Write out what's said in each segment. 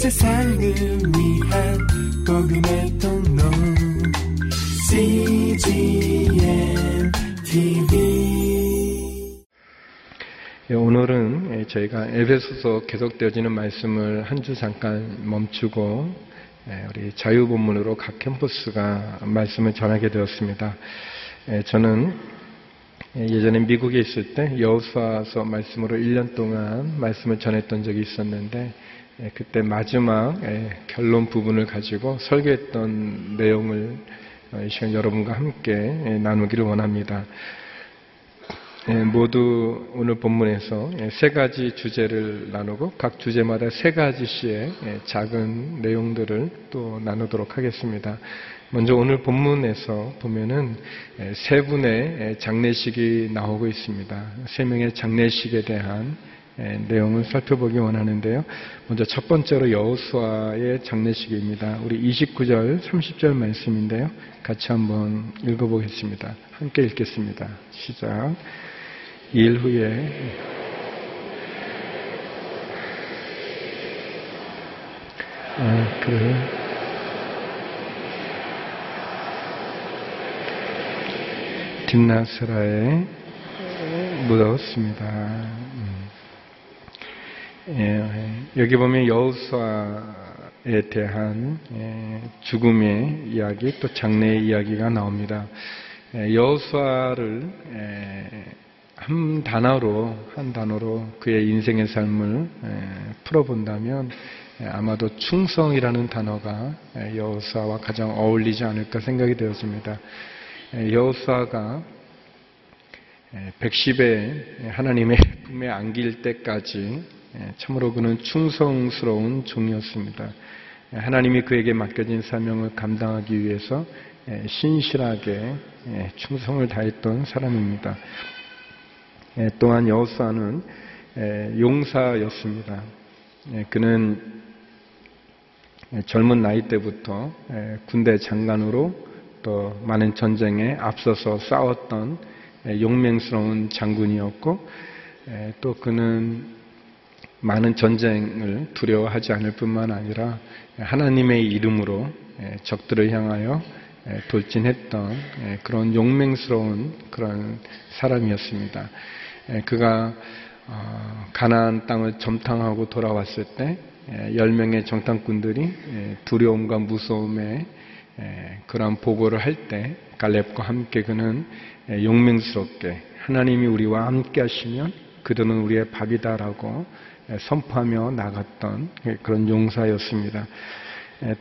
세상을 위한 복음의 통로 CGM TV 예, 오늘은 예, 저희가 에베소서 계속되어지는 말씀을 한 주 잠깐 멈추고 예, 우리 자유본문으로 각 캠퍼스가 말씀을 전하게 되었습니다. 저는 예전에 미국에 있을 때 여호수아서 말씀으로 1년 동안 말씀을 전했던 적이 있었는데 그때 마지막 결론 부분을 가지고 설교했던 내용을 어, 이 시간 여러분과 함께 나누기를 원합니다. 모두 오늘 본문에서 세 가지 주제를 나누고 각 주제마다 세 가지씩의 작은 내용들을 또 나누도록 하겠습니다. 먼저 오늘 본문에서 보면은 세 분의 장례식이 나오고 있습니다. 세 명의 장례식에 대한 내용을 살펴보기 원하는데요. 먼저 첫 번째로 여호수아의 장례식입니다. 우리 29절, 30절 말씀인데요. 같이 한번 읽어보겠습니다. 함께 읽겠습니다. 시작. 일 후에 아, 그래. 딥나스라에 묻었습니다. 음. 예, 여기 보면 여우수아에 대한 예, 죽음의 이야기 또 장래의 이야기가 나옵니다. 예, 여우수아를 한 단어로 한 단어로 그의 인생의 삶을 풀어본다면 아마도 충성이라는 단어가 여호수아와 가장 어울리지 않을까 생각이 되었습니다. 여호수아가 110에 하나님의 품에 안길 때까지 참으로 그는 충성스러운 종이었습니다. 하나님이 그에게 맡겨진 사명을 감당하기 위해서 신실하게 충성을 다했던 사람입니다. 또한 여호수아는 용사였습니다. 그는 젊은 나이 때부터 군대 장관으로 또 많은 전쟁에 앞서서 싸웠던 용맹스러운 장군이었고 또 그는 많은 전쟁을 두려워하지 않을 뿐만 아니라 하나님의 이름으로 적들을 향하여 돌진했던 그런 용맹스러운 그런 사람이었습니다. 그가 어, 가나안 땅을 점탕하고 돌아왔을 때 10명의 정탐꾼들이 두려움과 무서움에 그러한 보고를 할 때 갈렙과 함께 그는 용맹스럽게 하나님이 우리와 함께 하시면 그들은 우리의 밥이다라고 선포하며 나갔던 그런 용사였습니다.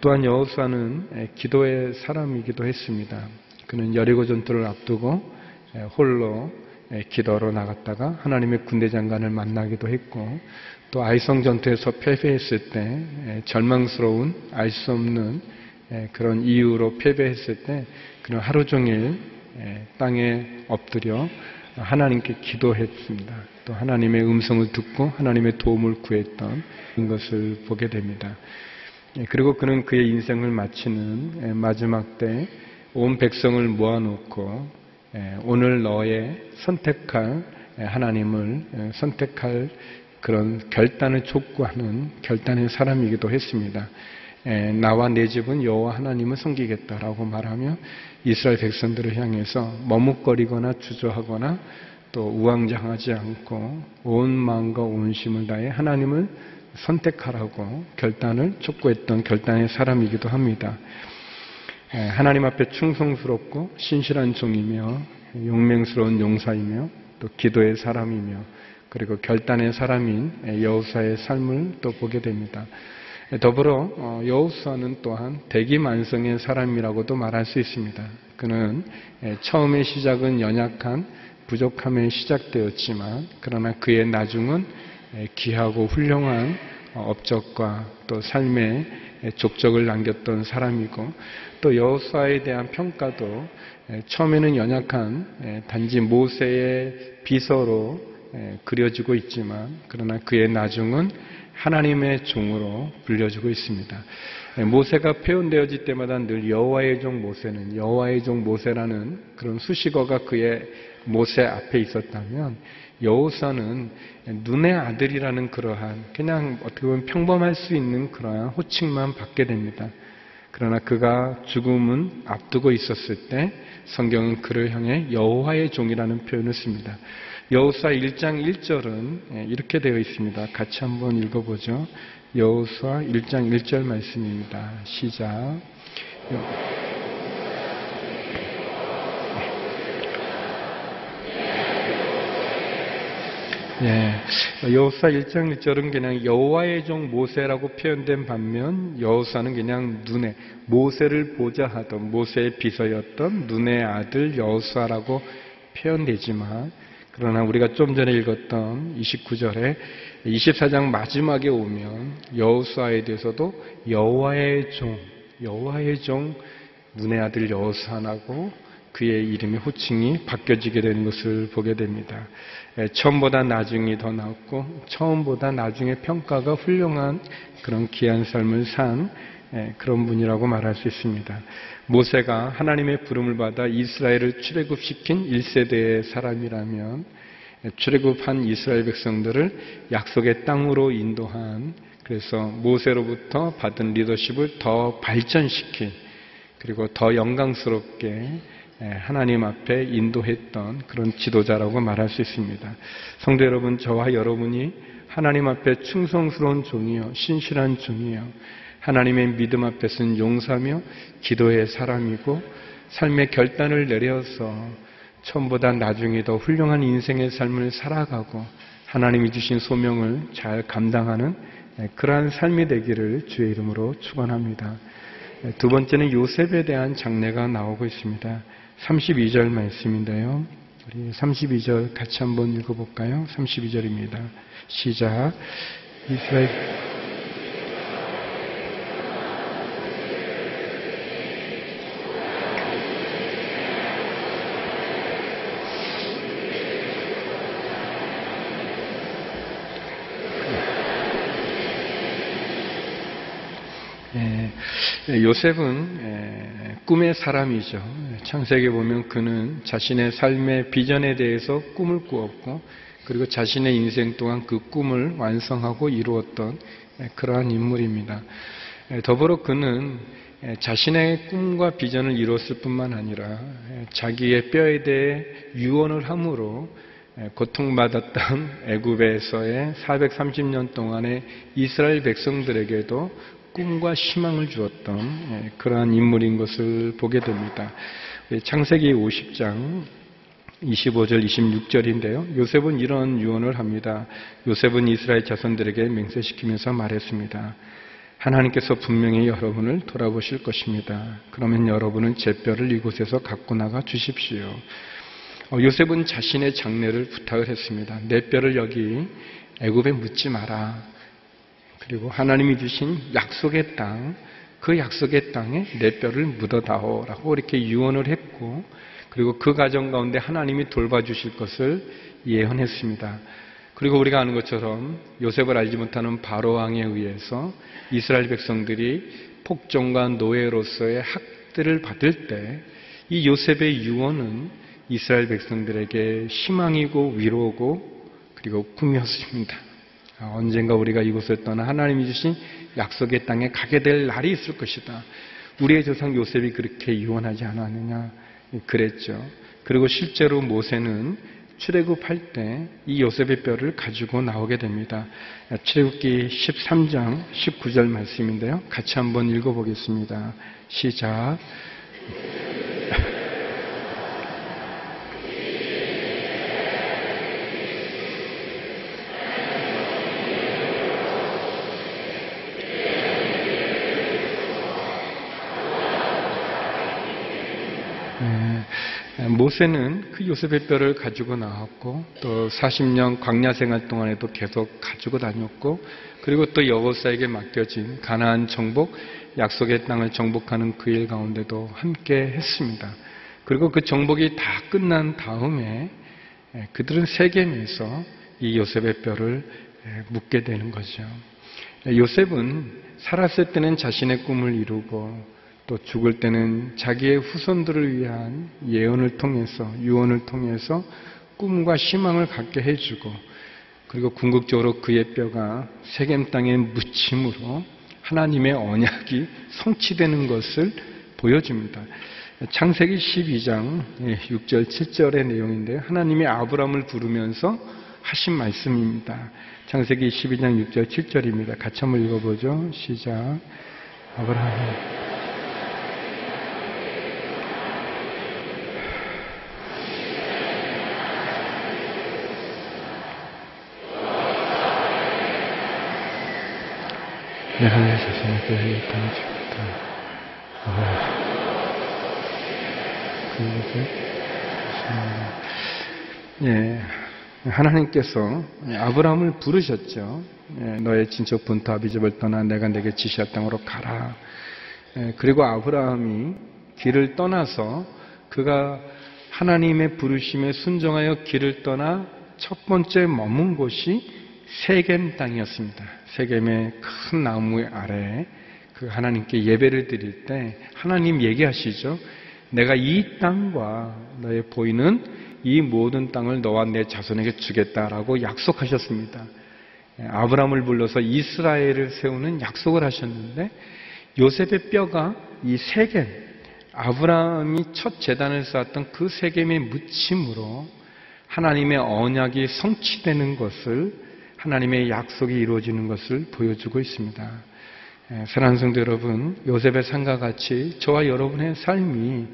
또한 여호수아는 기도의 사람이기도 했습니다. 그는 여리고 전투를 앞두고 홀로 기도로 나갔다가 하나님의 군대 장관을 만나기도 했고 또 아이성 전투에서 패배했을 때 절망스러운 알 수 없는 그런 이유로 패배했을 때 그는 하루 종일 땅에 엎드려 하나님께 기도했습니다. 또 하나님의 음성을 듣고 하나님의 도움을 구했던 것을 보게 됩니다. 그리고 그는 그의 인생을 마치는 마지막 때 온 백성을 모아놓고 오늘 너의 선택할 하나님을 선택할 그런 결단을 촉구하는 결단의 사람이기도 했습니다. 나와 내 집은 여호와 하나님을 섬기겠다라고 말하며 이스라엘 백성들을 향해서 머뭇거리거나 주저하거나 또 우왕장하지 않고 온 마음과 온 심을 다해 하나님을 선택하라고 결단을 촉구했던 결단의 사람이기도 합니다. 하나님 앞에 충성스럽고 신실한 종이며 용맹스러운 용사이며 또 기도의 사람이며 그리고 결단의 사람인 여호사의 삶을 또 보게 됩니다. 더불어 어, 여호수아는 또한 대기만성의 사람이라고도 말할 수 있습니다. 그는 처음의 시작은 연약한 부족함에 시작되었지만 그러나 그의 나중은 귀하고 훌륭한 어, 업적과 또 삶의 족적을 남겼던 사람이고 또 여호수아에 대한 평가도 처음에는 연약한 단지 모세의 비서로 그려지고 있지만 그러나 그의 나중은 하나님의 종으로 불려주고 있습니다. 모세가 표현되어질 때마다 늘 여호와의 종 모세는 여호와의 종 모세라는 그런 수식어가 그의 모세 앞에 있었다면 여호사는 눈의 아들이라는 그러한 그냥 어떻게 보면 평범할 수 있는 그러한 호칭만 받게 됩니다. 그러나 그가 죽음은 앞두고 있었을 때 성경은 그를 향해 여호와의 종이라는 표현을 씁니다. 여호사 1장 1절은 이렇게 되어 있습니다. 같이 한번 읽어보죠. 여호사 1장 1절 말씀입니다. 시작. 예, 여호사 1장 1절은 그냥 여호와의 종 모세라고 표현된 반면 여호사는 그냥 눈에 모세를 보자 하던 모세의 비서였던 눈의 아들 여호사라고 표현되지만 그러나 우리가 좀 전에 읽었던 29절에 24장 마지막에 오면 여호사에 대해서도 여호와의 종, 여호와의 종 눈의 아들 여호사라고 그의 이름의 호칭이 바뀌어지게 되는 것을 보게 됩니다. 처음보다 나중이 더 낫고 처음보다 나중에 평가가 훌륭한 그런 귀한 삶을 산 그런 분이라고 말할 수 있습니다. 모세가 하나님의 부름을 받아 이스라엘을 출애굽시킨 1세대의 사람이라면 출애굽한 이스라엘 백성들을 약속의 땅으로 인도한 그래서 모세로부터 받은 리더십을 더 발전시킨 그리고 더 영광스럽게 하나님 앞에 인도했던 그런 지도자라고 말할 수 있습니다. 성도 여러분, 저와 여러분이 하나님 앞에 충성스러운 종이요, 신실한 종이요, 하나님의 믿음 앞에 쓴 용사며 기도의 사람이고 삶의 결단을 내려서 처음보다 나중에 더 훌륭한 인생의 삶을 살아가고 하나님이 주신 소명을 잘 감당하는 그러한 삶이 되기를 주의 이름으로 축원합니다. 두 번째는 요셉에 대한 장례가 나오고 있습니다. 32절 말씀인데요. 우리 32절 같이 한번 읽어볼까요? 32절입니다. 시작. 이스라엘 예, 요셉은 예, 꿈의 사람이죠. 창세기 보면 그는 자신의 삶의 비전에 대해서 꿈을 꾸었고 그리고 자신의 인생 동안 그 꿈을 완성하고 이루었던 예, 그러한 인물입니다. 더불어 그는 자신의 꿈과 비전을 이루었을 뿐만 아니라 자기의 뼈에 대해 유언을 함으로 고통받았던 애굽에서의 430년 동안의 이스라엘 백성들에게도 꿈과 희망을 주었던 예, 그러한 인물인 것을 보게 됩니다. 예, 창세기 50장 25절 26절인데요. 요셉은 이런 유언을 합니다. 요셉은 이스라엘 자손들에게 맹세시키면서 말했습니다. 하나님께서 분명히 여러분을 돌아보실 것입니다. 그러면 여러분은 제 뼈를 이곳에서 갖고 나가 주십시오. 어, 요셉은 자신의 장례를 부탁을 했습니다. 내 뼈를 여기 애굽에 묻지 마라. 그리고 하나님이 주신 약속의 땅, 그 약속의 땅에 내 뼈를 묻어다오라고 이렇게 유언을 했고, 그리고 그 가정 가운데 하나님이 돌봐주실 것을 예언했습니다. 그리고 우리가 아는 것처럼 요셉을 알지 못하는 바로왕에 의해서 이스라엘 백성들이 폭정과 노예로서의 학대를 받을 때 이 요셉의 유언은 이스라엘 백성들에게 희망이고 위로고 그리고 꿈이었습니다. 아, 언젠가 우리가 이곳을 떠나 하나님이 주신 약속의 땅에 가게 될 날이 있을 것이다. 우리의 조상 요셉이 그렇게 유언하지 않았느냐 그랬죠. 그리고 실제로 모세는 출애굽할 때 이 요셉의 뼈를 가지고 나오게 됩니다. 출애굽기 13장 19절 말씀인데요. 같이 한번 읽어보겠습니다. 시작. 모세는 그 요셉의 뼈를 가지고 나왔고 또 40년 광야 생활 동안에도 계속 가지고 다녔고 그리고 또 여호사에게 맡겨진 가나안 정복 약속의 땅을 정복하는 그 일 가운데도 함께 했습니다. 그리고 그 정복이 다 끝난 다음에 예, 그들은 세겜에서 이 요셉의 뼈를 예, 묻게 되는 거죠. 요셉은 살았을 때는 자신의 꿈을 이루고 또 죽을 때는 자기의 후손들을 위한 예언을 통해서 유언을 통해서 꿈과 희망을 갖게 해주고 그리고 궁극적으로 그의 뼈가 세겜 땅에 묻힘으로 하나님의 언약이 성취되는 것을 보여줍니다. 창세기 12장 6절 7절의 내용인데요. 하나님이 아브라함을 부르면서 하신 말씀입니다. 창세기 12장 6절 7절입니다. 같이 한번 읽어보죠. 시작. 아브라함 내 하나님 세상에 교회에 땅에 죽었다. 예, 하나님께서 아브라함을 부르셨죠. 예, 너의 친척 분토 아비집을 떠나 내가 내게 지시할 땅으로 가라. 예, 그리고 아브라함이 길을 떠나서 그가 하나님의 부르심에 순종하여 길을 떠나 첫 번째 머문 곳이 세겜 땅이었습니다. 세겜의 큰 나무 아래 그 하나님께 예배를 드릴 때 하나님 얘기하시죠. 내가 이 땅과 너의 보이는 이 모든 땅을 너와 내 자손에게 주겠다라고 약속하셨습니다. 예, 아브라함을 불러서 이스라엘을 세우는 약속을 하셨는데 요셉의 뼈가 이 세겜 아브라함이 첫 재단을 쌓았던 그 세겜의 묻힘으로 하나님의 언약이 성취되는 것을 하나님의 약속이 이루어지는 것을 보여주고 있습니다. 예, 사랑하는 성도 여러분, 요셉의 삶과 같이 저와 여러분의 삶이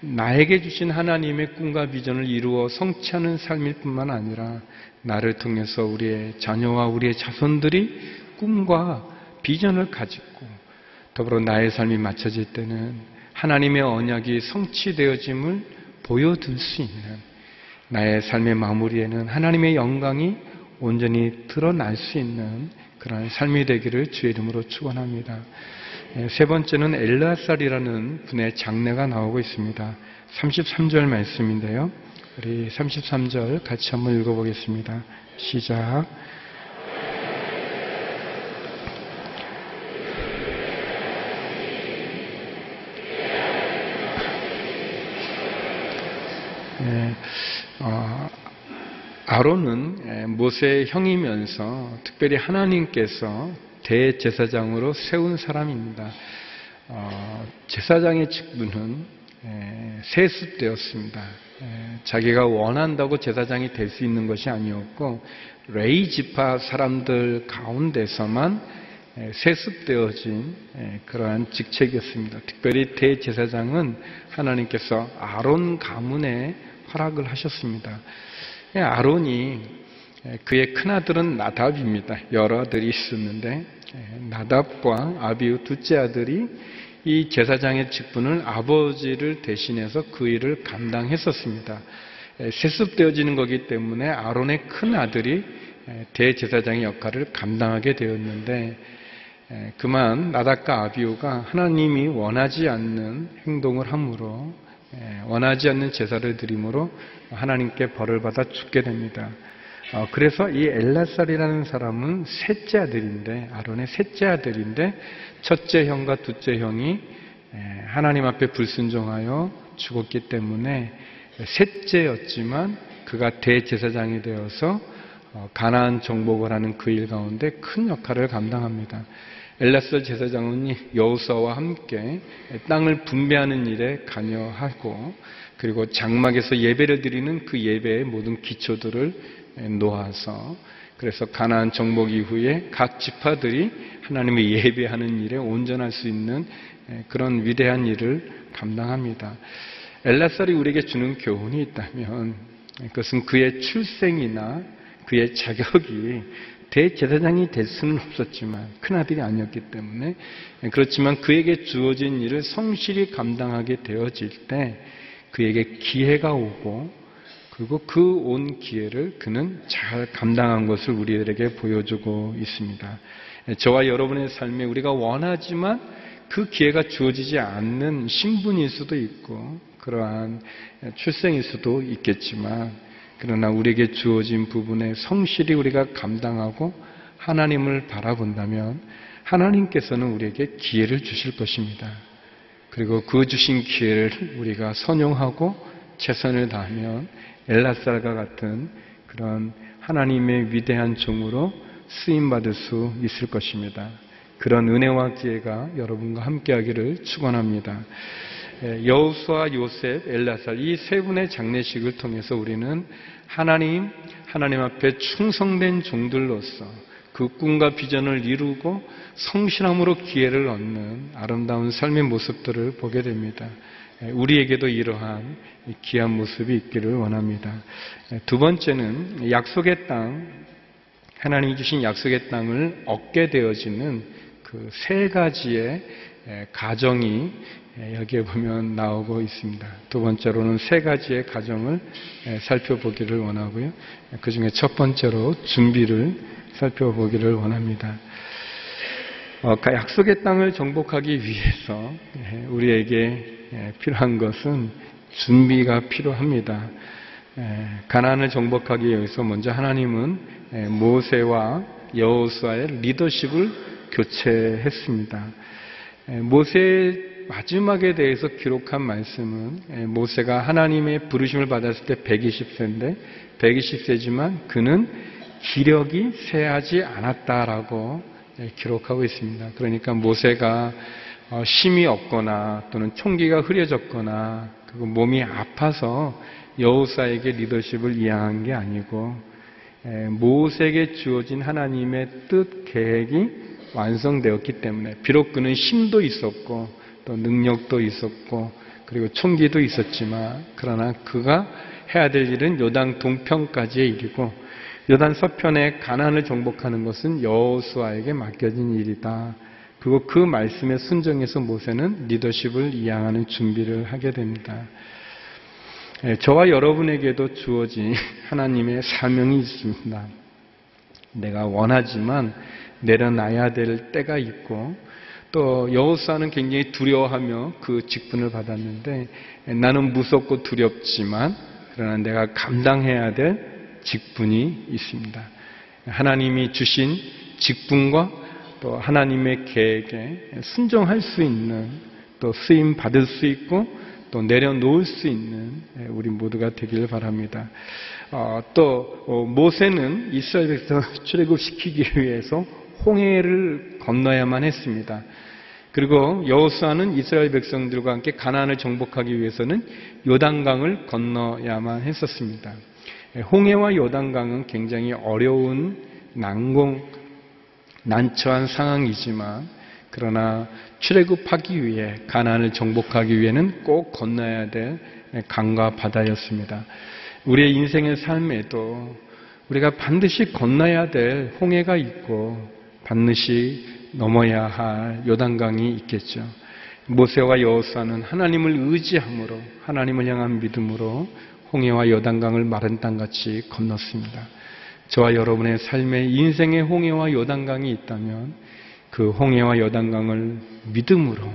나에게 주신 하나님의 꿈과 비전을 이루어 성취하는 삶일 뿐만 아니라 나를 통해서 우리의 자녀와 우리의 자손들이 꿈과 비전을 가지고 더불어 나의 삶이 맞춰질 때는 하나님의 언약이 성취되어짐을 보여줄 수 있는 나의 삶의 마무리에는 하나님의 영광이 온전히 드러날 수 있는 그런 삶이 되기를 주의 이름으로 축원합니다. 예, 세 번째는 엘라살이라는 분의 장례가 나오고 있습니다. 33절 말씀인데요. 우리 33절 같이 한번 읽어보겠습니다. 시작. 네, 어, 아론은 모세의 형이면서 특별히 하나님께서 대제사장으로 세운 사람입니다. 어, 제사장의 직분은 세습되었습니다. 자기가 원한다고 제사장이 될 수 있는 것이 아니었고 레이 지파 사람들 가운데서만 세습되어진 그러한 직책이었습니다. 특별히 대제사장은 하나님께서 아론 가문에 허락을 하셨습니다. 예, 아론이 예, 그의 큰아들은 나답입니다. 여러 아들이 있었는데 예, 나답과 아비우 둘째 아들이 이 제사장의 직분을 아버지를 대신해서 그 일을 감당했었습니다. 세습되어지는 거기 때문에 아론의 큰 아들이 대제사장의 역할을 감당하게 되었는데 그만 나답과 아비우가 하나님이 원하지 않는 행동을 함으로 예, 원하지 않는 제사를 드림으로 하나님께 벌을 받아 죽게 됩니다. 어, 그래서 이 엘라살이라는 사람은 셋째 아들인데 아론의 셋째 아들인데 첫째 형과 둘째 형이 예, 하나님 앞에 불순종하여 죽었기 때문에 셋째였지만 그가 대제사장이 되어서 어, 가나안 정복을 하는 그 일 가운데 큰 역할을 감당합니다. 엘라스 제사장은 여우사와 함께 땅을 분배하는 일에 관여하고 그리고 장막에서 예배를 드리는 그 예배의 모든 기초들을 놓아서 그래서 가나안 정복 이후에 각 지파들이 하나님의 예배하는 일에 온전할 수 있는 그런 위대한 일을 감당합니다. 엘라살이 우리에게 주는 교훈이 있다면 그것은 그의 출생이나 그의 자격이 대제사장이 될 수는 없었지만 큰아들이 아니었기 때문에 그렇지만 그에게 주어진 일을 성실히 감당하게 되어질 때 그에게 기회가 오고 그리고 그 온 기회를 그는 잘 감당한 것을 우리들에게 보여주고 있습니다. 저와 여러분의 삶에 우리가 원하지만 그 기회가 주어지지 않는 신분일 수도 있고 그러한 출생일 수도 있겠지만 그러나 우리에게 주어진 부분에 성실히 우리가 감당하고 하나님을 바라본다면 하나님께서는 우리에게 기회를 주실 것입니다. 그리고 그 주신 기회를 우리가 선용하고 최선을 다하면 엘라살과 같은 그런 하나님의 위대한 종으로 쓰임받을 수 있을 것입니다. 그런 은혜와 기회가 여러분과 함께하기를 축원합니다. 예, 여우수와 요셉, 엘라살 이 세 분의 장례식을 통해서 우리는 하나님, 하나님 앞에 충성된 종들로서 그 꿈과 비전을 이루고 성실함으로 기회를 얻는 아름다운 삶의 모습들을 보게 됩니다. 예, 우리에게도 이러한 귀한 모습이 있기를 원합니다. 예, 두 번째는 약속의 땅, 하나님이 주신 약속의 땅을 얻게 되어지는 그 세 가지의 가정이 여기에 보면 나오고 있습니다. 두 번째로는 세 가지의 가정을 살펴보기를 원하고요. 그 중에 첫 번째로 준비를 살펴보기를 원합니다. 어, 약속의 땅을 정복하기 위해서 우리에게 필요한 것은 준비가 필요합니다. 가나안을 정복하기 위해서 먼저 하나님은 모세와 여호수아의 리더십을 교체했습니다. 모세의 마지막에 대해서 기록한 말씀은 모세가 하나님의 부르심을 받았을 때 120세인데 120세지만 그는 기력이 쇠하지 않았다라고 기록하고 있습니다. 그러니까 모세가 심이 어, 없거나 또는 총기가 흐려졌거나 그리고 몸이 아파서 여호사에게 리더십을 이양한 게 아니고 모세에게 주어진 하나님의 뜻 계획이 완성되었기 때문에 비록 그는 힘도 있었고 또 능력도 있었고 그리고 총기도 있었지만 그러나 그가 해야 될 일은 요단 동편까지의 일이고 요단 서편의 가난을 정복하는 것은 여호수아에게 맡겨진 일이다. 그리고 그 말씀에 순정해서 모세는 리더십을 이양하는 준비를 하게 됩니다. 예, 저와 여러분에게도 주어진 하나님의 사명이 있습니다. 내가 원하지만 내려놔야 될 때가 있고 또 여호수아는 굉장히 두려워하며 그 직분을 받았는데 나는 무섭고 두렵지만 그러나 내가 감당해야 될 직분이 있습니다. 하나님이 주신 직분과 또 하나님의 계획에 순종할 수 있는 또 쓰임 받을 수 있고 또 내려놓을 수 있는 우리 모두가 되기를 바랍니다. 어, 또 어, 모세는 이스라엘 백성 출애굽시키기 위해서 홍해를 건너야만 했습니다. 그리고 여호수아는 이스라엘 백성들과 함께 가나안을 정복하기 위해서는 요단강을 건너야만 했었습니다. 홍해와 요단강은 굉장히 어려운 난공 난처한 상황이지만 그러나 출애굽하기 위해 가나안을 정복하기 위해는 꼭 건너야 될 강과 바다였습니다. 우리의 인생의 삶에도 우리가 반드시 건너야 될 홍해가 있고 반드시 넘어야 할 요단강이 있겠죠. 모세와 여호수아는 하나님을 의지함으로 하나님을 향한 믿음으로 홍해와 요단강을 마른 땅같이 건넜습니다. 저와 여러분의 삶에 인생의 홍해와 요단강이 있다면 그 홍해와 요단강을 믿음으로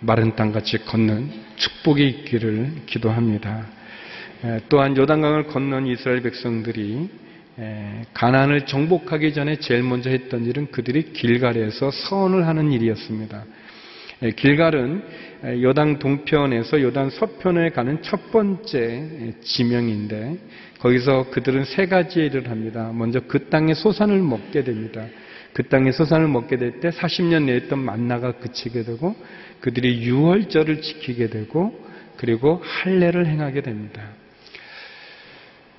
마른 땅같이 걷는 축복이 있기를 기도합니다. 또한 요단강을 건넌 이스라엘 백성들이 가난을 정복하기 전에 제일 먼저 했던 일은 그들이 길갈에서 선을 하는 일이었습니다. 길갈은 요단 동편에서 요단 서편에 가는 첫 번째 지명인데 거기서 그들은 세 가지 일을 합니다. 먼저 그 땅의 소산을 먹게 됩니다. 그 땅의 소산을 먹게 될 때 40년 내에 있던 만나가 그치게 되고 그들이 유월절을 지키게 되고 그리고 할례를 행하게 됩니다.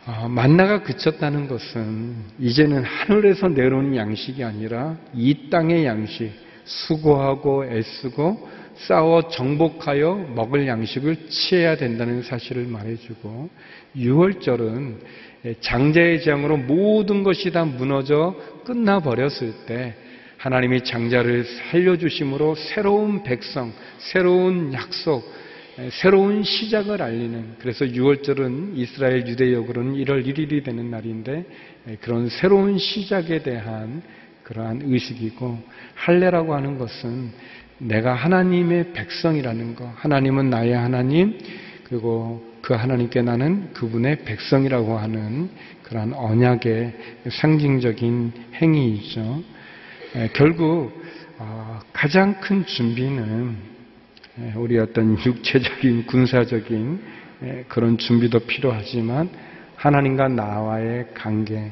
어, 만나가 그쳤다는 것은 이제는 하늘에서 내려오는 양식이 아니라 이 땅의 양식, 수고하고 애쓰고 싸워 정복하여 먹을 양식을 취해야 된다는 사실을 말해주고 6월절은 장자의 재앙으로 모든 것이 다 무너져 끝나버렸을 때 하나님이 장자를 살려주심으로 새로운 백성, 새로운 약속, 새로운 시작을 알리는 그래서 6월절은 이스라엘 유대역으로는 1월 1일이 되는 날인데 그런 새로운 시작에 대한 그러한 의식이고 할례라고 하는 것은 내가 하나님의 백성이라는 것 하나님은 나의 하나님 그리고 그 하나님께 나는 그분의 백성이라고 하는 그러한 언약의 상징적인 행위이죠. 결국 어, 가장 큰 준비는 예, 우리 어떤 육체적인 군사적인 예, 그런 준비도 필요하지만 하나님과 나와의 관계,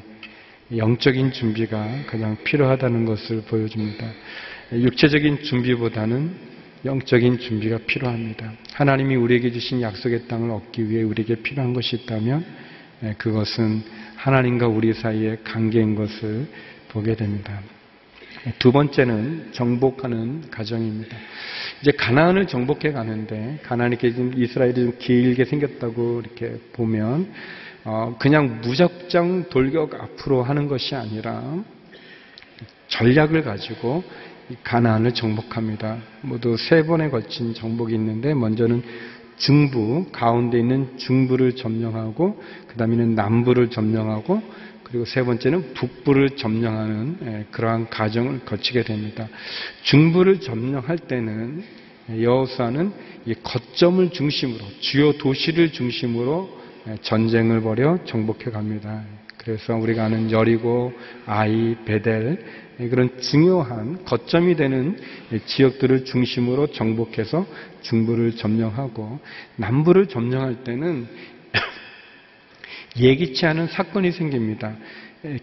영적인 준비가 가장 필요하다는 것을 보여줍니다. 예, 육체적인 준비보다는 영적인 준비가 필요합니다. 하나님이 우리에게 주신 약속의 땅을 얻기 위해 우리에게 필요한 것이 있다면 그것은 하나님과 우리 사이의 관계인 것을 보게 됩니다. 두 번째는 정복하는 가정입니다. 이제 가나안을 정복해 가는데 가나안이 지금 이스라엘이 좀 길게 생겼다고 이렇게 보면 어 그냥 무작정 돌격 앞으로 하는 것이 아니라 전략을 가지고 가나안을 정복합니다. 모두 세 번에 걸친 정복이 있는데 먼저는 중부 가운데 있는 중부를 점령하고 그 다음에는 남부를 점령하고 그리고 세 번째는 북부를 점령하는 예, 그러한 과정을 거치게 됩니다. 중부를 점령할 때는 여호수아는 거점을 중심으로 주요 도시를 중심으로 예, 전쟁을 벌여 정복해 갑니다. 그래서 우리가 아는 여리고, 아이, 베델 예, 그런 중요한 거점이 되는 지역들을 중심으로 정복해서 중부를 점령하고 남부를 점령할 때는 예기치 않은 사건이 생깁니다.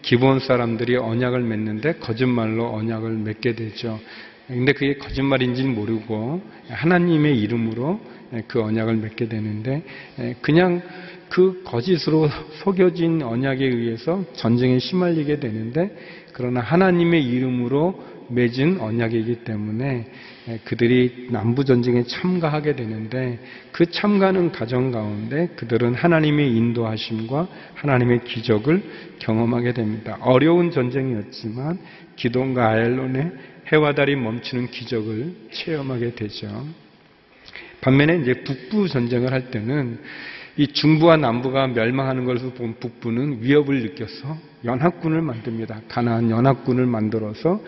기본 사람들이 언약을 맺는데 거짓말로 언약을 맺게 되죠. 근데 그게 거짓말인지는 모르고 하나님의 이름으로 그 언약을 맺게 되는데 그냥 그 거짓으로 속여진 언약에 의해서 전쟁에 시말리게 되는데 그러나 하나님의 이름으로 맺은 언약이기 때문에 그들이 남부 전쟁에 참가하게 되는데 그 참가하는 과정 가운데 그들은 하나님의 인도하심과 하나님의 기적을 경험하게 됩니다. 어려운 전쟁이었지만 기동과 아엘론의 해와 달이 멈추는 기적을 체험하게 되죠. 반면에 이제 북부 전쟁을 할 때는 이 중부와 남부가 멸망하는 것을 본 북부는 위협을 느껴서 연합군을 만듭니다. 가나안 연합군을 만들어서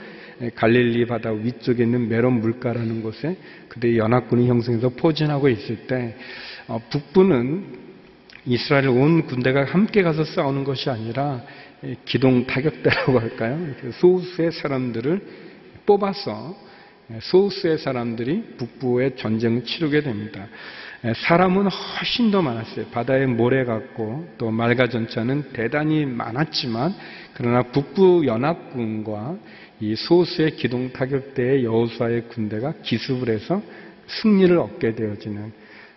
갈릴리 바다 위쪽에 있는 메론 물가라는 곳에 그들의 연합군이 형성해서 포진하고 있을 때 어, 북부는 이스라엘 온 군대가 함께 가서 싸우는 것이 아니라 기동 타격대라고 할까요? 소수의 사람들을 뽑아서 소수의 사람들이 북부의 전쟁을 치르게 됩니다. 사람은 훨씬 더 많았어요. 바다의 모래 같고 또 말가 전차는 대단히 많았지만 그러나 북부 연합군과 이 소수의 기동 타격대의 여호수아의 군대가 기습을 해서 승리를 얻게 되어지는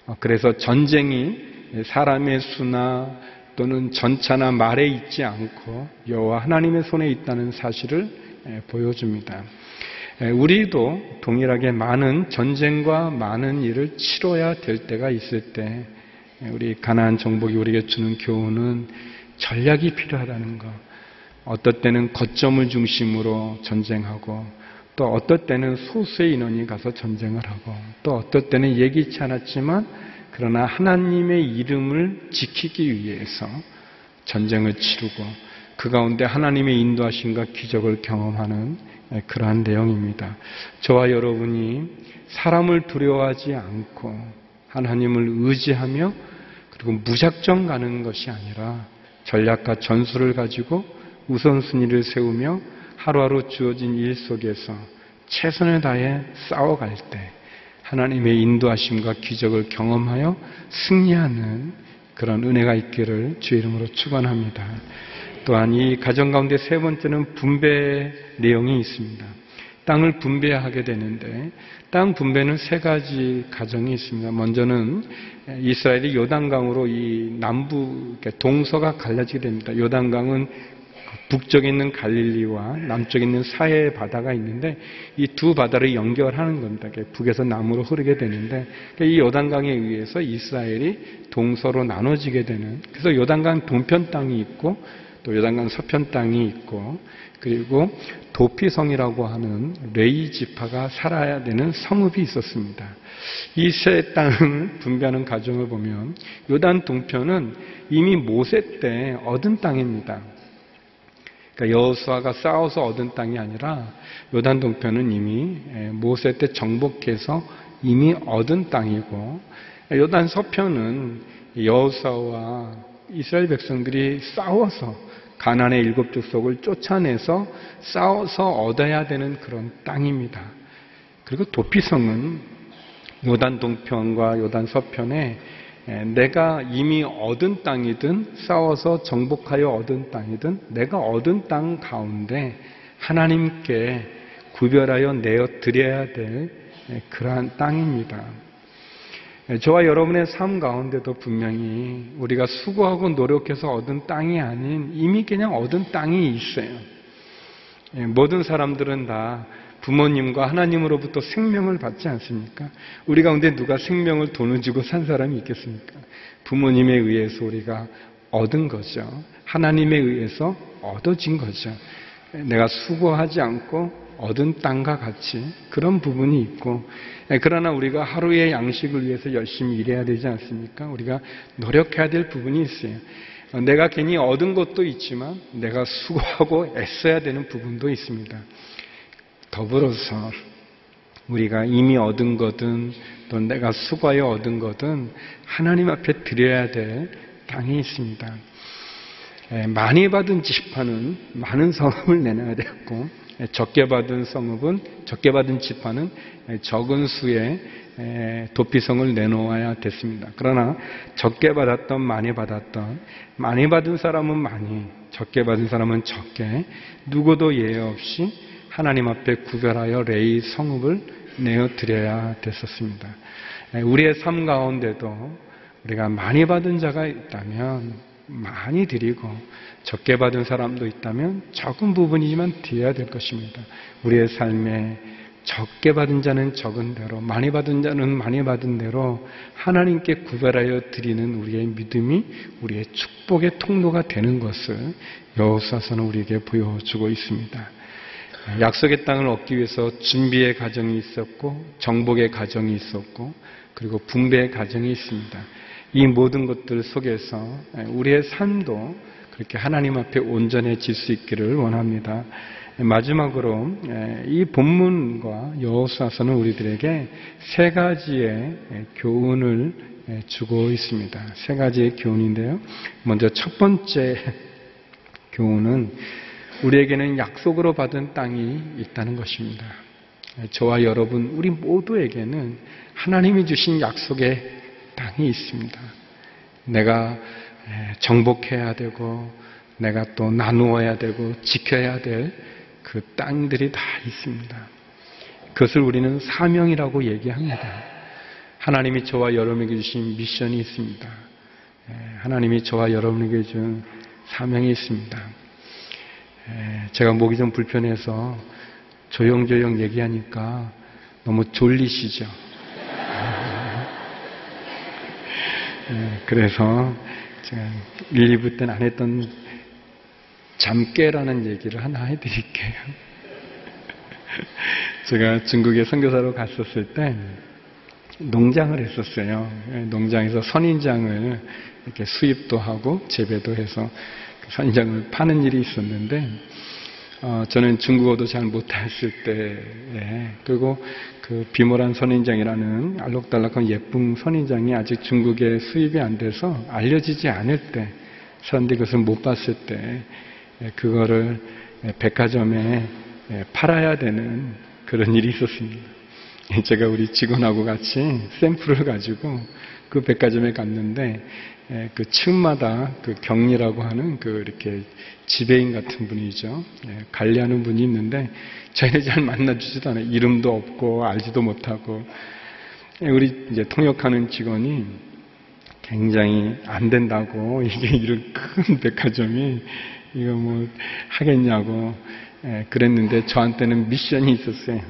어, 그래서 전쟁이 사람의 수나 또는 전차나 말에 있지 않고 여호와 하나님의 손에 있다는 사실을 보여줍니다. 우리도 동일하게 많은 전쟁과 많은 일을 치러야 될 때가 있을 때 우리 가나안 정복이 우리에게 주는 교훈은 전략이 필요하다는 것. 어떨 때는 거점을 중심으로 전쟁하고 또 어떨 때는 소수의 인원이 가서 전쟁을 하고 또 어떨 때는 예기치 않았지만 그러나 하나님의 이름을 지키기 위해서 전쟁을 치르고 그 가운데 하나님의 인도하심과 기적을 경험하는 그러한 내용입니다. 저와 여러분이 사람을 두려워하지 않고 하나님을 의지하며 그리고 무작정 가는 것이 아니라 전략과 전술을 가지고 우선순위를 세우며 하루하루 주어진 일 속에서 최선을 다해 싸워갈 때 하나님의 인도하심과 기적을 경험하여 승리하는 그런 은혜가 있기를 주의 이름으로 축원합니다. 또한 이 가정 가운데 세 번째는 분배 내용이 있습니다. 땅을 분배하게 되는데 땅 분배는 세 가지 가정이 있습니다. 먼저는 이스라엘이 요단강으로 이 남부 동서가 갈라지게 됩니다. 요단강은 북쪽에 있는 갈릴리와 남쪽에 있는 사해 바다가 있는데 이 두 바다를 연결하는 겁니다. 북에서 남으로 흐르게 되는데 이 요단강에 의해서 이스라엘이 동서로 나눠지게 되는 그래서 요단강 동편 땅이 있고 또 요단강 서편 땅이 있고 그리고 도피성이라고 하는 레이 지파가 살아야 되는 성읍이 있었습니다. 이 세 땅을 분배하는 과정을 보면 요단 동편은 이미 모세 때 얻은 땅입니다. 그러니까 여호수아가 싸워서 얻은 땅이 아니라 요단 동편은 이미 예, 모세 때 정복해서 이미 얻은 땅이고 요단 서편은 여호수아와 이스라엘 백성들이 싸워서 가난의 일곱 족속을 쫓아내서 싸워서 얻어야 되는 그런 땅입니다. 그리고 도피성은 요단 동편과 요단 서편에 내가 이미 얻은 땅이든 싸워서 정복하여 얻은 땅이든 내가 얻은 땅 가운데 하나님께 구별하여 내어 드려야 될 그러한 땅입니다. 저와 여러분의 삶 가운데도 분명히 우리가 수고하고 노력해서 얻은 땅이 아닌 이미 그냥 얻은 땅이 있어요. 모든 사람들은 다 부모님과 하나님으로부터 생명을 받지 않습니까? 우리 가운데 누가 생명을 돈을 주고 산 사람이 있겠습니까? 부모님에 의해서 우리가 얻은 거죠. 하나님에 의해서 얻어진 거죠. 내가 수고하지 않고 얻은 땅과 같이 그런 부분이 있고 그러나 우리가 하루의 양식을 위해서 열심히 일해야 되지 않습니까? 우리가 노력해야 될 부분이 있어요. 내가 괜히 얻은 것도 있지만 내가 수고하고 애써야 되는 부분도 있습니다. 더불어서 우리가 이미 얻은 것은 또 내가 수고하여 얻은 것은 하나님 앞에 드려야 될 땅이 있습니다. 많이 받은 지파는 많은 성읍을 내놔야 되고 적게 받은 성읍은 적게 받은 지파는 적은 수의 도피성을 내놓아야 됐습니다. 그러나 적게 받았던 많이 받았던 많이 받은 사람은 많이 적게 받은 사람은 적게 누구도 예외 없이 하나님 앞에 구별하여 레이 성읍을 내어 드려야 됐었습니다. 우리의 삶 가운데도 우리가 많이 받은 자가 있다면 많이 드리고 적게 받은 사람도 있다면 적은 부분이지만 드려야 될 것입니다. 우리의 삶에 적게 받은 자는 적은 대로, 많이 받은 자는 많이 받은 대로 하나님께 구별하여 드리는 우리의 믿음이 우리의 축복의 통로가 되는 것을 여호수아서는 우리에게 보여주고 있습니다. 약속의 땅을 얻기 위해서 준비의 과정이 있었고 정복의 과정이 있었고 그리고 분배의 과정이 있습니다. 이 모든 것들 속에서 우리의 삶도 그렇게 하나님 앞에 온전해질 수 있기를 원합니다. 마지막으로 이 본문과 여호수아서는 우리들에게 세 가지의 교훈을 주고 있습니다. 세 가지의 교훈인데요. 먼저 첫 번째 교훈은 우리에게는 약속으로 받은 땅이 있다는 것입니다. 저와 여러분, 우리 모두에게는 하나님이 주신 약속의 땅이 있습니다. 내가 정복해야 되고, 내가 또 나누어야 되고, 지켜야 될 그 땅들이 다 있습니다. 그것을 우리는 사명이라고 얘기합니다. 하나님이 저와 여러분에게 주신 미션이 있습니다. 하나님이 저와 여러분에게 준 사명이 있습니다. 제가 목이 좀 불편해서 조용조용 얘기하니까 너무 졸리시죠? 그래서 제가 1, 2부 때는 안 했던 잠깨라는 얘기를 하나 해드릴게요. 제가 중국에 선교사로 갔었을 때 농장을 했었어요. 농장에서 선인장을 이렇게 수입도 하고 재배도 해서 선인장을 파는 일이 있었는데 어, 저는 중국어도 잘 못했을 때 그리고 그 비모란 선인장이라는 알록달록한 예쁜 선인장이 아직 중국에 수입이 안 돼서 알려지지 않을 때 사람들이 그것을 못 봤을 때 그거를 백화점에 팔아야 되는 그런 일이 있었습니다. 제가 우리 직원하고 같이 샘플을 가지고 그 백화점에 갔는데 그 층마다 그 격리라고 하는 그 이렇게 지배인 같은 분이죠. 관리하는 분이 있는데 저희는 잘 만나주지도 않아요. 이름도 없고 알지도 못하고 우리 이제 통역하는 직원이 굉장히 안 된다고 이게 이런 큰 백화점이 이거 뭐 하겠냐고 그랬는데 저한테는 미션이 있었어요.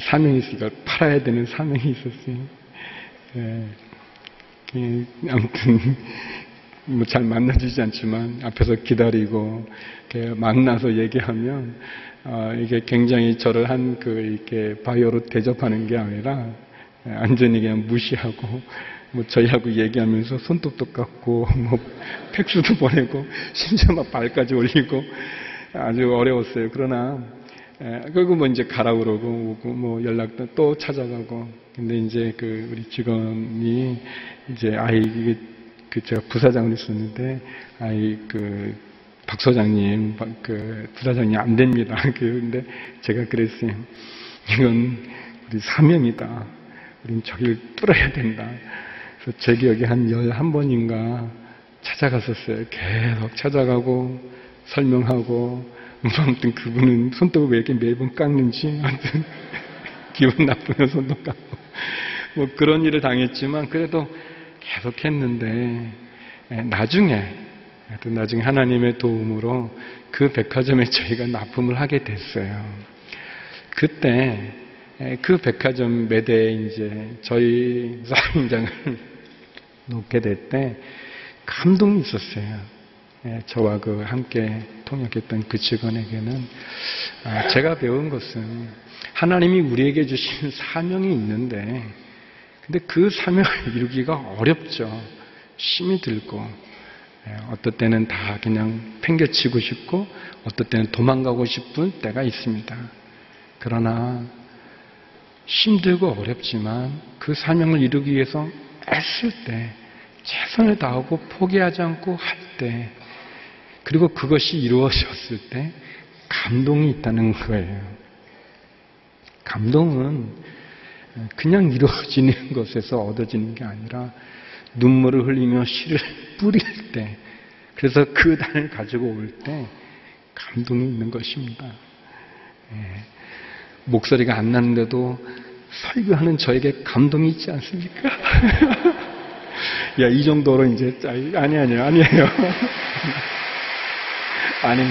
사명이 있으니까 팔아야 되는 사명이 있었어요. 아무튼 뭐 잘 만나주지 않지만 앞에서 기다리고 만나서 얘기하면 어, 이게 굉장히 저를 한 그 이렇게 바이오로 대접하는 게 아니라 완전히 그냥 무시하고 뭐 저희하고 얘기하면서 손톱도 깎고 뭐 팩스도 보내고 심지어 막 발까지 올리고 아주 어려웠어요. 그러나 그리고 뭐 이제 가라 그러고 오고 뭐 연락도 또 찾아가고 근데 이제 그 우리 직원이 이제 아이 그 제가 부사장을 했었는데 아이 그 박 소장님 그 부사장님 안 됩니다. 그런데 제가 그랬어요. 이건 우리 사명이다. 우린 저길 뚫어야 된다. 그래서 제 기억에 한 11번인가 찾아갔었어요. 계속 찾아가고 설명하고 뭐 아무튼 그분은 손톱을 왜 이렇게 매번 깎는지 아무튼 기분 나쁘면 손톱 깎고 뭐 그런 일을 당했지만 그래도 계속 했는데 예, 나중에 또 나중에 하나님의 도움으로 그 백화점에 저희가 납품을 하게 됐어요. 그때 예, 그 백화점 매대에 이제 저희 사인장을 놓게 될 때 감동이 있었어요. 예, 저와 그 함께 통역했던 그 직원에게는 아, 제가 배운 것은 하나님이 우리에게 주신 사명이 있는데 근데 그 사명을 이루기가 어렵죠. 힘이 들고 예, 어떨 때는 다 그냥 팽개치고 싶고 어떨 때는 도망가고 싶은 때가 있습니다. 그러나 힘들고 어렵지만 그 사명을 이루기 위해서 애쓸 때 최선을 다하고 포기하지 않고 할 때 그리고 그것이 이루어졌을 때 감동이 있다는 거예요. 감동은 그냥 이루어지는 것에서 얻어지는 게 아니라 눈물을 흘리며 씨를 뿌릴 때 그래서 그 단을 가지고 올 때 감동이 있는 것입니다. 예. 목소리가 안 나는데도 설교하는 저에게 감동이 있지 않습니까? 야, 이 정도로 이제, 아니, 아니, 아니에요. 아니,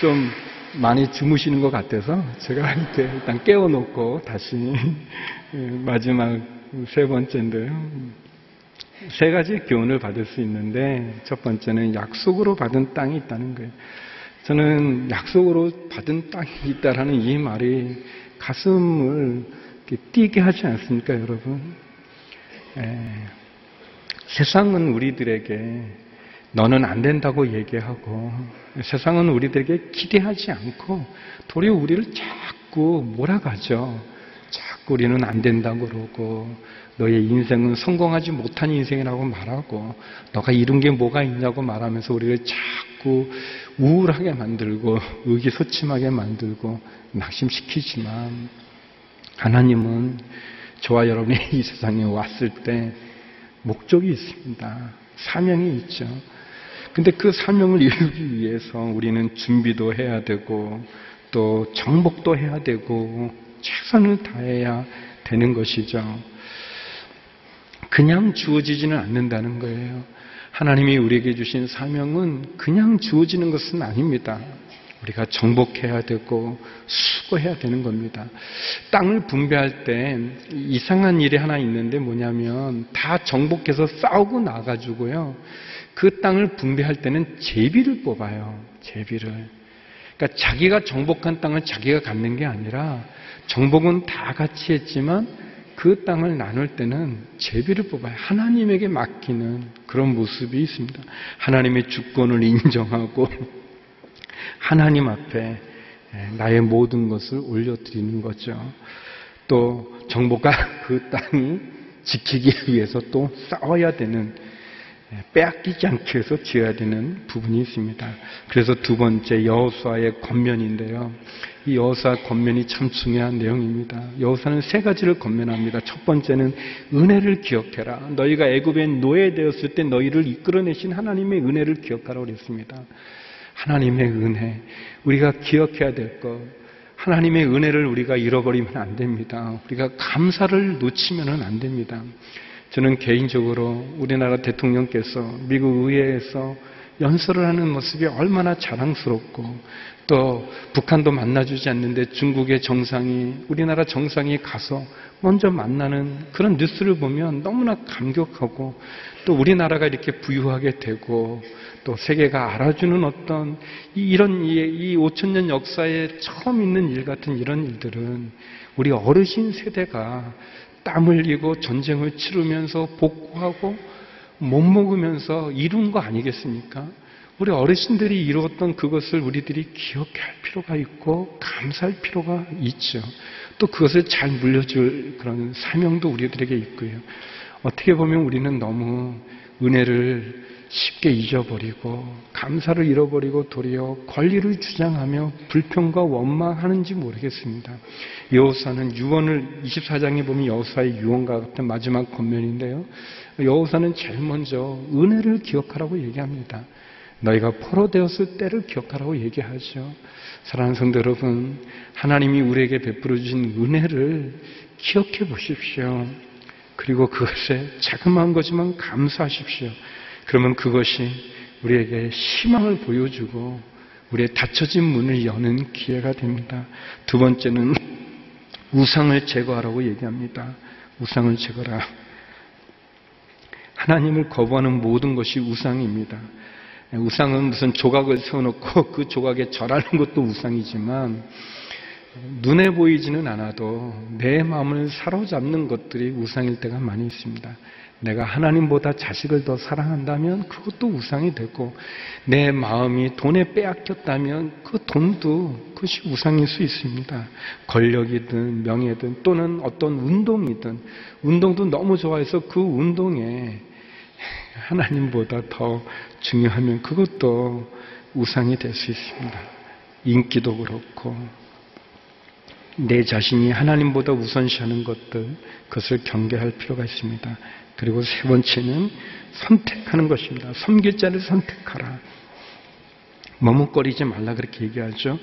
좀 많이 주무시는 것 같아서 제가 이렇게 일단 깨워놓고 다시 마지막 세 번째인데요. 세 가지 교훈을 받을 수 있는데 첫 번째는 약속으로 받은 땅이 있다는 거예요. 저는 약속으로 받은 땅이 있다라는 이 말이 가슴을 뛰게 하지 않습니까, 여러분? 에, 세상은 우리들에게 너는 안 된다고 얘기하고 세상은 우리들에게 기대하지 않고 도리어 우리를 자꾸 몰아가죠. 자꾸 우리는 안 된다고 그러고 너의 인생은 성공하지 못한 인생이라고 말하고 너가 이룬 게 뭐가 있냐고 말하면서 우리를 자꾸 우울하게 만들고 의기소침하게 만들고 낙심시키지만 하나님은 저와 여러분이 이 세상에 왔을 때 목적이 있습니다. 사명이 있죠. 근데 그 사명을 이루기 위해서 우리는 준비도 해야 되고 또 정복도 해야 되고 최선을 다해야 되는 것이죠. 그냥 주어지지는 않는다는 거예요. 하나님이 우리에게 주신 사명은 그냥 주어지는 것은 아닙니다. 우리가 정복해야 되고 수고해야 되는 겁니다. 땅을 분배할 때 이상한 일이 하나 있는데 뭐냐면 다 정복해서 싸우고 나가지고요. 그 땅을 분배할 때는 제비를 뽑아요. 제비를. 그러니까 자기가 정복한 땅을 자기가 갖는 게 아니라 정복은 다 같이 했지만 그 땅을 나눌 때는 제비를 뽑아요. 하나님에게 맡기는 그런 모습이 있습니다. 하나님의 주권을 인정하고 하나님 앞에 나의 모든 것을 올려드리는 거죠. 또 정복한 그 땅이 지키기 위해서 또 싸워야 되는 빼앗기지 않기 위해서 지어야 되는 부분이 있습니다. 그래서 두 번째 여호수아의 권면인데요. 이 여호수아 권면이 참 중요한 내용입니다. 여호수아는 세 가지를 권면합니다. 첫 번째는 은혜를 기억해라. 너희가 애굽에 노예 되었을 때 너희를 이끌어내신 하나님의 은혜를 기억하라고 그랬습니다. 하나님의 은혜, 우리가 기억해야 될 것, 하나님의 은혜를 우리가 잃어버리면 안 됩니다. 우리가 감사를 놓치면 안 됩니다. 저는 개인적으로 우리나라 대통령께서 미국 의회에서 연설을 하는 모습이 얼마나 자랑스럽고 또 북한도 만나주지 않는데 중국의 정상이 우리나라 정상이 가서 먼저 만나는 그런 뉴스를 보면 너무나 감격하고 또 우리나라가 이렇게 부유하게 되고 또 세계가 알아주는 어떤 이런 이 5천 년 역사에 처음 있는 일 같은 이런 일들은 우리 어르신 세대가 땀 흘리고 전쟁을 치르면서 복구하고 못 먹으면서 이룬 거 아니겠습니까? 우리 어르신들이 이루었던 그것을 우리들이 기억할 필요가 있고 감사할 필요가 있죠. 또 그것을 잘 물려줄 그런 사명도 우리들에게 있고요. 어떻게 보면 우리는 너무 은혜를 쉽게 잊어버리고 감사를 잃어버리고 도리어 권리를 주장하며 불평과 원망하는지 모르겠습니다. 여호사는 유언을 24장에 보면 여호사의 유언과 같은 마지막 권면인데요. 여호사는 제일 먼저 은혜를 기억하라고 얘기합니다. 너희가 포로되었을 때를 기억하라고 얘기하죠. 사랑하는 성도 여러분, 하나님이 우리에게 베풀어 주신 은혜를 기억해 보십시오. 그리고 그것에 자그마한 거지만 감사하십시오. 그러면 그것이 우리에게 희망을 보여주고 우리의 닫혀진 문을 여는 기회가 됩니다. 두 번째는 우상을 제거하라고 얘기합니다. 우상을 제거라. 하나님을 거부하는 모든 것이 우상입니다. 우상은 무슨 조각을 세워놓고 그 조각에 절하는 것도 우상이지만 눈에 보이지는 않아도 내 마음을 사로잡는 것들이 우상일 때가 많이 있습니다. 내가 하나님보다 자식을 더 사랑한다면 그것도 우상이 되고 내 마음이 돈에 빼앗겼다면 그 돈도 그것이 우상일 수 있습니다. 권력이든 명예든 또는 어떤 운동이든 운동도 너무 좋아해서 그 운동에 하나님보다 더 중요하면 그것도 우상이 될 수 있습니다. 인기도 그렇고 내 자신이 하나님보다 우선시하는 것들 그것을 경계할 필요가 있습니다. 그리고 세 번째는 선택하는 것입니다. 섬길 자를 선택하라. 머뭇거리지 말라 그렇게 얘기하죠.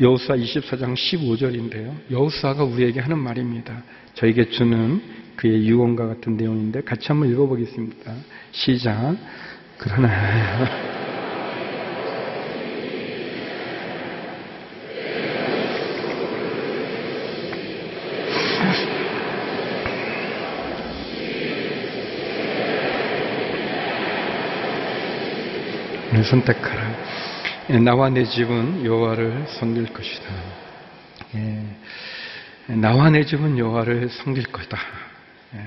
여호수아 24장 15절인데요. 여호수아가 우리에게 하는 말입니다. 저에게 주는 그의 유언과 같은 내용인데 같이 한번 읽어보겠습니다. 시작. 그러나 선택하라. 예, 나와 내 집은 여호와를 섬길 것이다. 예, 나와 내 집은 여호와를 섬길 것이다. 예,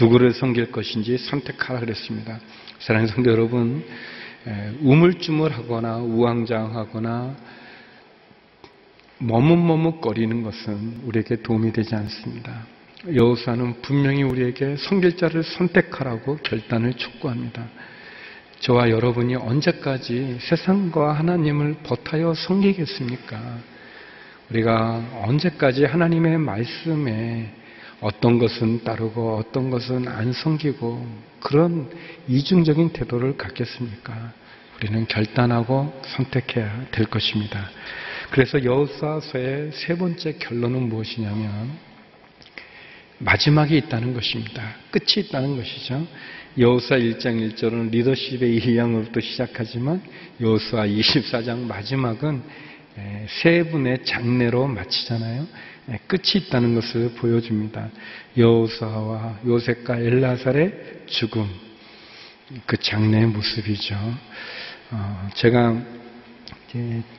누구를 섬길 것인지 선택하라 그랬습니다. 사랑하는 성도 여러분, 우물쭈물하거나 우왕좌왕하거나 머뭇머뭇거리는 것은 우리에게 도움이 되지 않습니다. 여호사는 분명히 우리에게 섬길 자를 선택하라고 결단을 촉구합니다. 저와 여러분이 언제까지 세상과 하나님을 버타여 섬기겠습니까? 우리가 언제까지 하나님의 말씀에 어떤 것은 따르고 어떤 것은 안 섬기고 그런 이중적인 태도를 갖겠습니까? 우리는 결단하고 선택해야 될 것입니다. 그래서 여호수아서의 세 번째 결론은 무엇이냐면 마지막이 있다는 것입니다. 끝이 있다는 것이죠. 여호수아 1장 1절은 리더십의 이양으로부터 시작하지만 여호수아 24장 마지막은 세 분의 장례로 마치잖아요. 끝이 있다는 것을 보여줍니다. 여호수아와 요셉과 엘라살의 죽음, 그 장례의 모습이죠. 어, 제가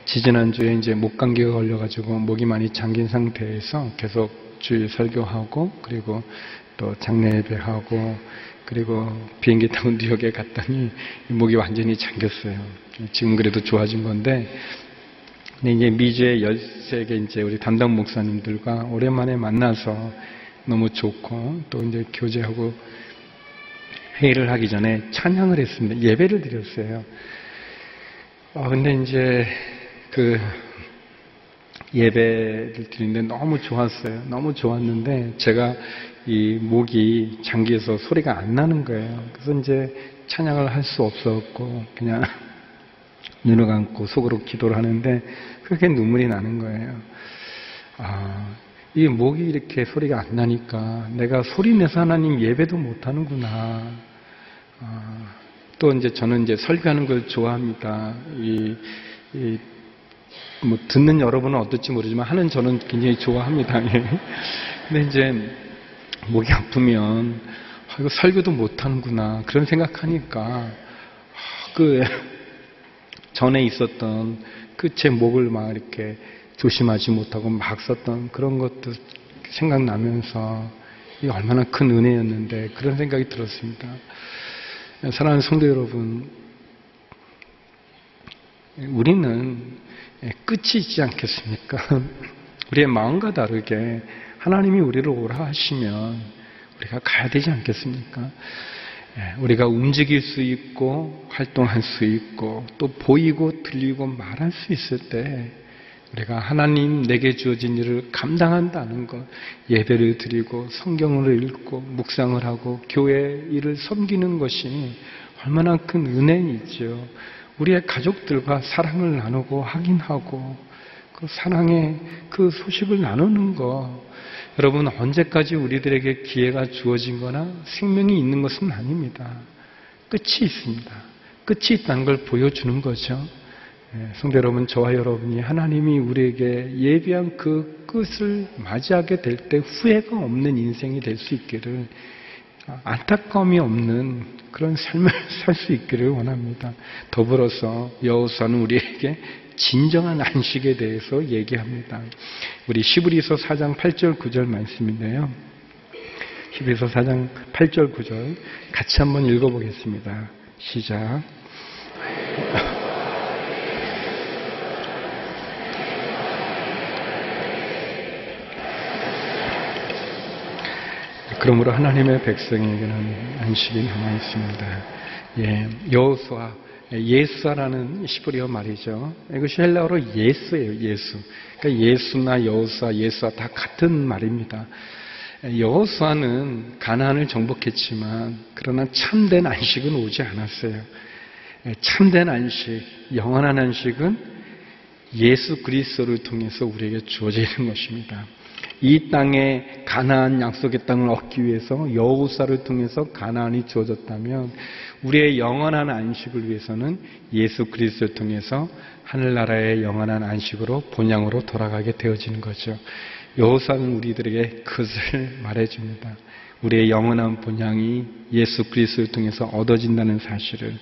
지지난주에 이제 목감기가 걸려가지고 목이 많이 잠긴 상태에서 계속 주일 설교하고 그리고 또 장례 예배하고 그리고 비행기 타고 뉴욕에 갔더니 목이 완전히 잠겼어요. 지금 그래도 좋아진 건데, 근데 이제 미주의 열세계 이제 우리 담당 목사님들과 오랜만에 만나서 너무 좋고 또 이제 교제하고 회의를 하기 전에 찬양을 했습니다. 예배를 드렸어요. 어, 근데 이제 그 예배를 드리는데 너무 좋았어요. 너무 좋았는데 제가 이 목이 잠기에서 소리가 안 나는 거예요. 그래서 이제 찬양을 할 수 없었고 그냥 눈을 감고 속으로 기도를 하는데 그렇게 눈물이 나는 거예요. 아, 이 목이 이렇게 소리가 안 나니까 내가 소리 내서 하나님 예배도 못 하는구나. 아, 또 이제 저는 이제 설교하는 걸 좋아합니다. 이, 이, 뭐 듣는 여러분은 어떨지 모르지만 하는 저는 굉장히 좋아합니다. 근데 이제 목이 아프면 아, 이거 설교도 못하는구나 그런 생각하니까 아, 그 전에 있었던 그 제 목을 막 이렇게 조심하지 못하고 막 썼던 그런 것도 생각나면서 이 얼마나 큰 은혜였는데 그런 생각이 들었습니다. 사랑하는 성도 여러분, 우리는 끝이 있지 않겠습니까? 우리의 마음과 다르게 하나님이 우리를 오라 하시면 우리가 가야 되지 않겠습니까? 예, 우리가 움직일 수 있고 활동할 수 있고 또 보이고 들리고 말할 수 있을 때 우리가 하나님 내게 주어진 일을 감당한다는 것, 예배를 드리고 성경을 읽고 묵상을 하고 교회 일을 섬기는 것이 얼마나 큰 은혜이죠. 우리의 가족들과 사랑을 나누고 확인하고 그 사랑의 그 소식을 나누는 것. 여러분 언제까지 우리들에게 기회가 주어진 거나 생명이 있는 것은 아닙니다. 끝이 있습니다. 끝이 있다는 걸 보여주는 거죠. 예, 성대 여러분, 저와 여러분이 하나님이 우리에게 예비한 그 끝을 맞이하게 될 때 후회가 없는 인생이 될 수 있기를 안타까움이 없는 그런 삶을 살 수 있기를 원합니다. 더불어서 여호수아는 우리에게 진정한 안식에 대해서 얘기합니다. 우리 시브리서 4장 8절 9절 말씀인데요. 시브리서 4장 8절 9절 같이 한번 읽어보겠습니다. 시작. 그러므로 하나님의 백성에게는 안식이 남아 있습니다. 예, 여호수아 예수라는 시브리어 말이죠. 이것이 헬라어로 예수예요, 예수. 그러니까 예수나 여호수아, 예수와 다 같은 말입니다. 여호수아는 가나안을 정복했지만 그러나 참된 안식은 오지 않았어요. 참된 안식, 영원한 안식은 예수 그리스도를 통해서 우리에게 주어지는 것입니다. 이 땅에 가나안 약속의 땅을 얻기 위해서 여호사를 통해서 가나안이 주어졌다면 우리의 영원한 안식을 위해서는 예수 그리스도를 통해서 하늘나라의 영원한 안식으로 본향으로 돌아가게 되어지는 거죠. 여호사는 우리들에게 그것을 말해줍니다. 우리의 영원한 본향이 예수 그리스도를 통해서 얻어진다는 사실을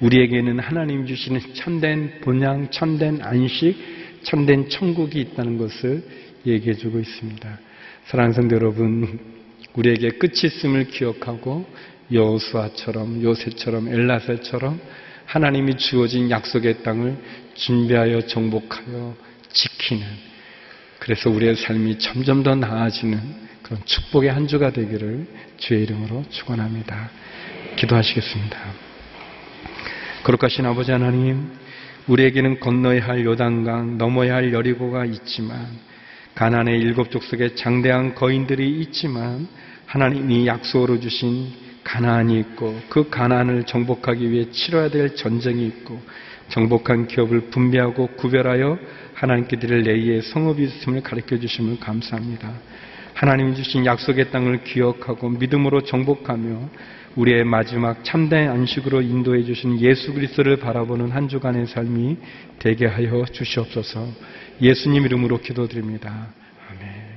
우리에게는 하나님 주시는 참된 본향, 참된 안식, 참된 천국이 있다는 것을 얘기해 주고 있습니다. 사랑하는 성도 여러분, 우리에게 끝이 있음을 기억하고 여호수아처럼 요새처럼 엘라셀처럼 하나님이 주어진 약속의 땅을 준비하여 정복하여 지키는 그래서 우리의 삶이 점점 더 나아지는 그런 축복의 한 주가 되기를 주의 이름으로 축원합니다. 기도하시겠습니다. 거룩하신 아버지 하나님, 우리에게는 건너야 할 요단강, 넘어야 할 여리고가 있지만 가난의 일곱 족속에 장대한 거인들이 있지만 하나님이 약속으로 주신 가나안이 있고 그 가나안을 정복하기 위해 치러야 될 전쟁이 있고 정복한 기업을 분배하고 구별하여 하나님께 드릴 레이의 성업이 있음을 가르쳐 주심을 감사합니다. 하나님 주신 약속의 땅을 기억하고 믿음으로 정복하며 우리의 마지막 참된 안식으로 인도해 주신 예수 그리스도를 바라보는 한 주간의 삶이 되게 하여 주시옵소서. 예수님 이름으로 기도드립니다. 아멘.